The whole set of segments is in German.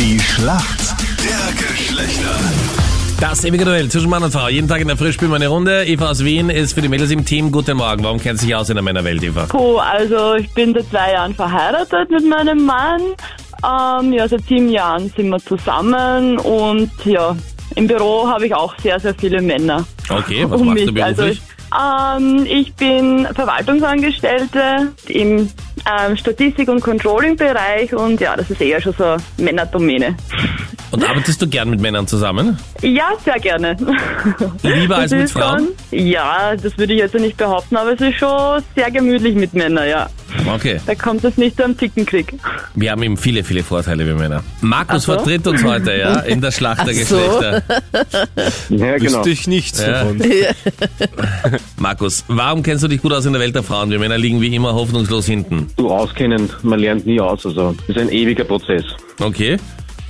Die Schlacht der Geschlechter. Das ewige Duell zwischen Mann und Frau. Jeden Tag in der Früh spielen wir eine Runde. Eva aus Wien ist für die Mädels im Team. Guten Morgen. Warum kennt sie sich aus in der Männerwelt, Eva? Puh, also ich bin seit zwei Jahren verheiratet mit meinem Mann. Ähm, ja, seit sieben Jahren sind wir zusammen und ja, im Büro habe ich auch sehr, sehr viele Männer. Okay, was um machst du mich. Also, beruflich? ähm, ich bin Verwaltungsangestellte im ähm, Statistik- und Controlling-Bereich und ja, das ist eher schon so Männerdomäne. Und arbeitest du gern mit Männern zusammen? Ja, sehr gerne. Lieber als mit ist Frauen? Schon, ja, das würde ich jetzt nicht behaupten, aber es ist schon sehr gemütlich mit Männern, ja. Okay. Da kommt es nicht zu einem Tickenkrieg. Wir haben eben viele, viele Vorteile, wir Männer. Markus so? vertritt uns heute, ja, in der Schlacht der Ach so. Geschlechter. Ja, genau. Wüsste ich nichts Ja. davon. Markus, warum kennst du dich gut aus in der Welt der Frauen? Wir Männer liegen wie immer hoffnungslos hinten. Du auskennen, man lernt nie aus. Also, das ist ein ewiger Prozess. Okay.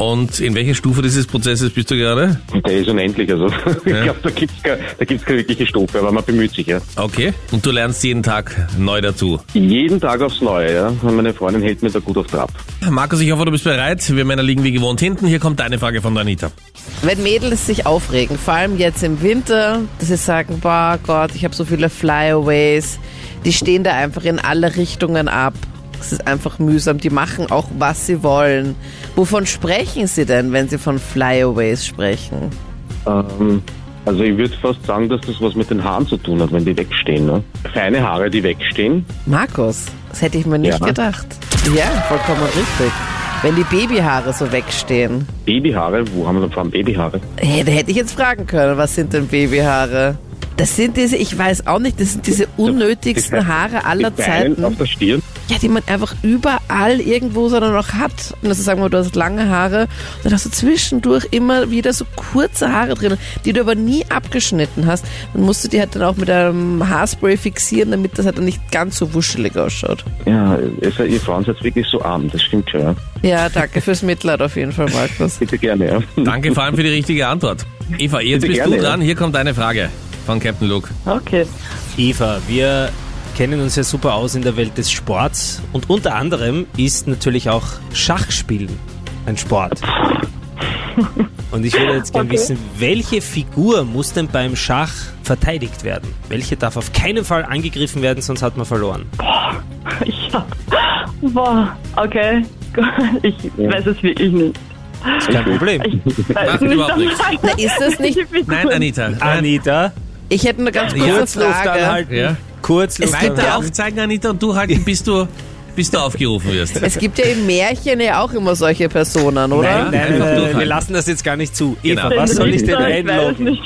Und in welcher Stufe dieses Prozesses bist du gerade? Der ist unendlich. Also, ich Ja. glaube, da gibt's keine, da gibt's keine wirkliche Stufe, aber man bemüht sich, ja. Okay. Und du lernst jeden Tag neu dazu. Jeden Tag aufs Neue, ja. Und meine Freundin hält mir da gut auf Trab. Markus, ich hoffe, du bist bereit. Wir Männer liegen wie gewohnt hinten. Hier kommt deine Frage von der Anita. Wenn Mädels sich aufregen, vor allem jetzt im Winter, dass sie sagen, boah Gott, ich habe so viele Flyaways, die stehen da einfach in alle Richtungen ab. Es ist einfach mühsam, die machen auch, was sie wollen. Wovon sprechen sie denn, wenn sie von Flyaways sprechen? Ähm, also, ich würde fast sagen, dass das was mit den Haaren zu tun hat, wenn die wegstehen, ne? Feine Haare, die wegstehen. Markus, das hätte ich mir nicht Ja. gedacht. Ja, vollkommen richtig. Wenn die Babyhaare so wegstehen. Babyhaare, wo haben wir denn vor allem Babyhaare? Hey, da hätte ich jetzt fragen können, was sind denn Babyhaare? Das sind diese, ich weiß auch nicht, das sind diese unnötigsten Haare aller Zeiten. auf der Stirn. Ja, die man einfach überall irgendwo so dann noch hat. Und also sagen wir, du hast lange Haare und dann hast du zwischendurch immer wieder so kurze Haare drin, die du aber nie abgeschnitten hast. Dann musst du die halt dann auch mit einem Haarspray fixieren, damit das halt dann nicht ganz so wuschelig ausschaut. Ja, ihr Frauen seid wirklich so arm, das stimmt schon, ja. Ja, danke fürs Mitleid auf jeden Fall, Markus. Bitte gerne, ja. Danke vor allem für die richtige Antwort. Eva, jetzt Bitte bist gerne, du ja. dran. Hier kommt deine Frage von Captain Luke. Okay. Eva, wir kennen uns ja super aus in der Welt des Sports und unter anderem ist natürlich auch Schachspielen ein Sport. Und ich würde jetzt gerne Okay. wissen, welche Figur muss denn beim Schach verteidigt werden? Welche darf auf keinen Fall angegriffen werden, sonst hat man verloren. Ja. Boah, okay. Ich weiß es wirklich nicht. Ist kein Problem. Ich weiß Macht nicht, überhaupt nichts. Na, ist das nicht, Nein, Anita. Anita, ich hätte eine ganz kurze Frage. anhalten. Ja. Gibt Weiter ja auch- aufzeigen, Anita, und du halten, bis du, bis du aufgerufen wirst. Es gibt ja im Märchen ja auch immer solche Personen, oder? Nein, nein, nein, wir lassen das jetzt gar nicht zu. Eva, Genau. was soll ich denn einloggen?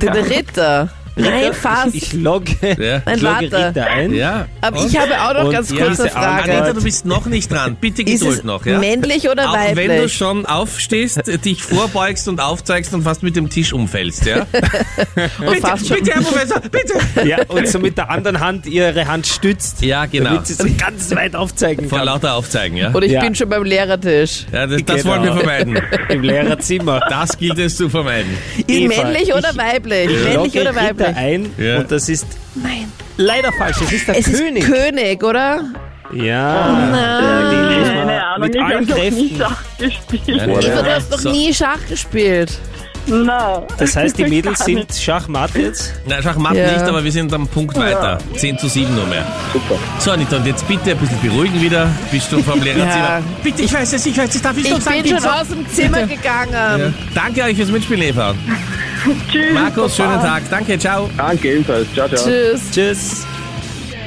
Den. Ritter. Nein, fast. Ich logge, Ja. Nein, ich logge warte. Ritter ein. Ja. Aber ich habe auch noch Und ganz ja, kurze diese Frage. Anita, du bist noch nicht dran. Bitte Ist Geduld es noch. Ja? männlich oder Auch wenn du weiblich? schon aufstehst, dich vorbeugst und aufzeigst und fast mit dem Tisch umfällst, ja? Und fast schon. bitte, Herr Professor, bitte! Ja, und so mit der anderen Hand ihre Hand stützt, Ja, genau. damit sie es ganz weit aufzeigen Vor kann. lauter Aufzeigen, ja? Und ich Ja. bin schon beim Lehrertisch. Ja, das, das Genau. wollen wir vermeiden. Im Lehrerzimmer. Das gilt es zu vermeiden. Eva, männlich oder ich weiblich? Ich Männlich oder weiblich? Ein Ja. und das ist Nein. leider falsch. Es ist der Es König. ist König, oder? ja. Muss man Keine Ahnung, mit ich habe allen noch nie Kräften. Schach gespielt. Ja. Eva, du hast noch So. nie Schach gespielt. Nein. Das heißt, die Mädels sind. Schachmatt jetzt. Na, Schachmatt Ja. nicht, aber wir sind am Punkt weiter. 10 zu 7 nur mehr. Super. So, Anita, und jetzt bitte ein bisschen beruhigen wieder. Bist du vom Lehrerzimmer? Ja. Bitte, ich weiß es, ich weiß es, darf ich, Ich noch sagen? bin schon Bitte. aus dem Zimmer gegangen. Ja. Danke euch fürs Mitspielen, Eva. Tschüss. Markus, schönen Tag. Danke, ciao. Danke ebenfalls. Ciao, ciao. Tschüss. Tschüss.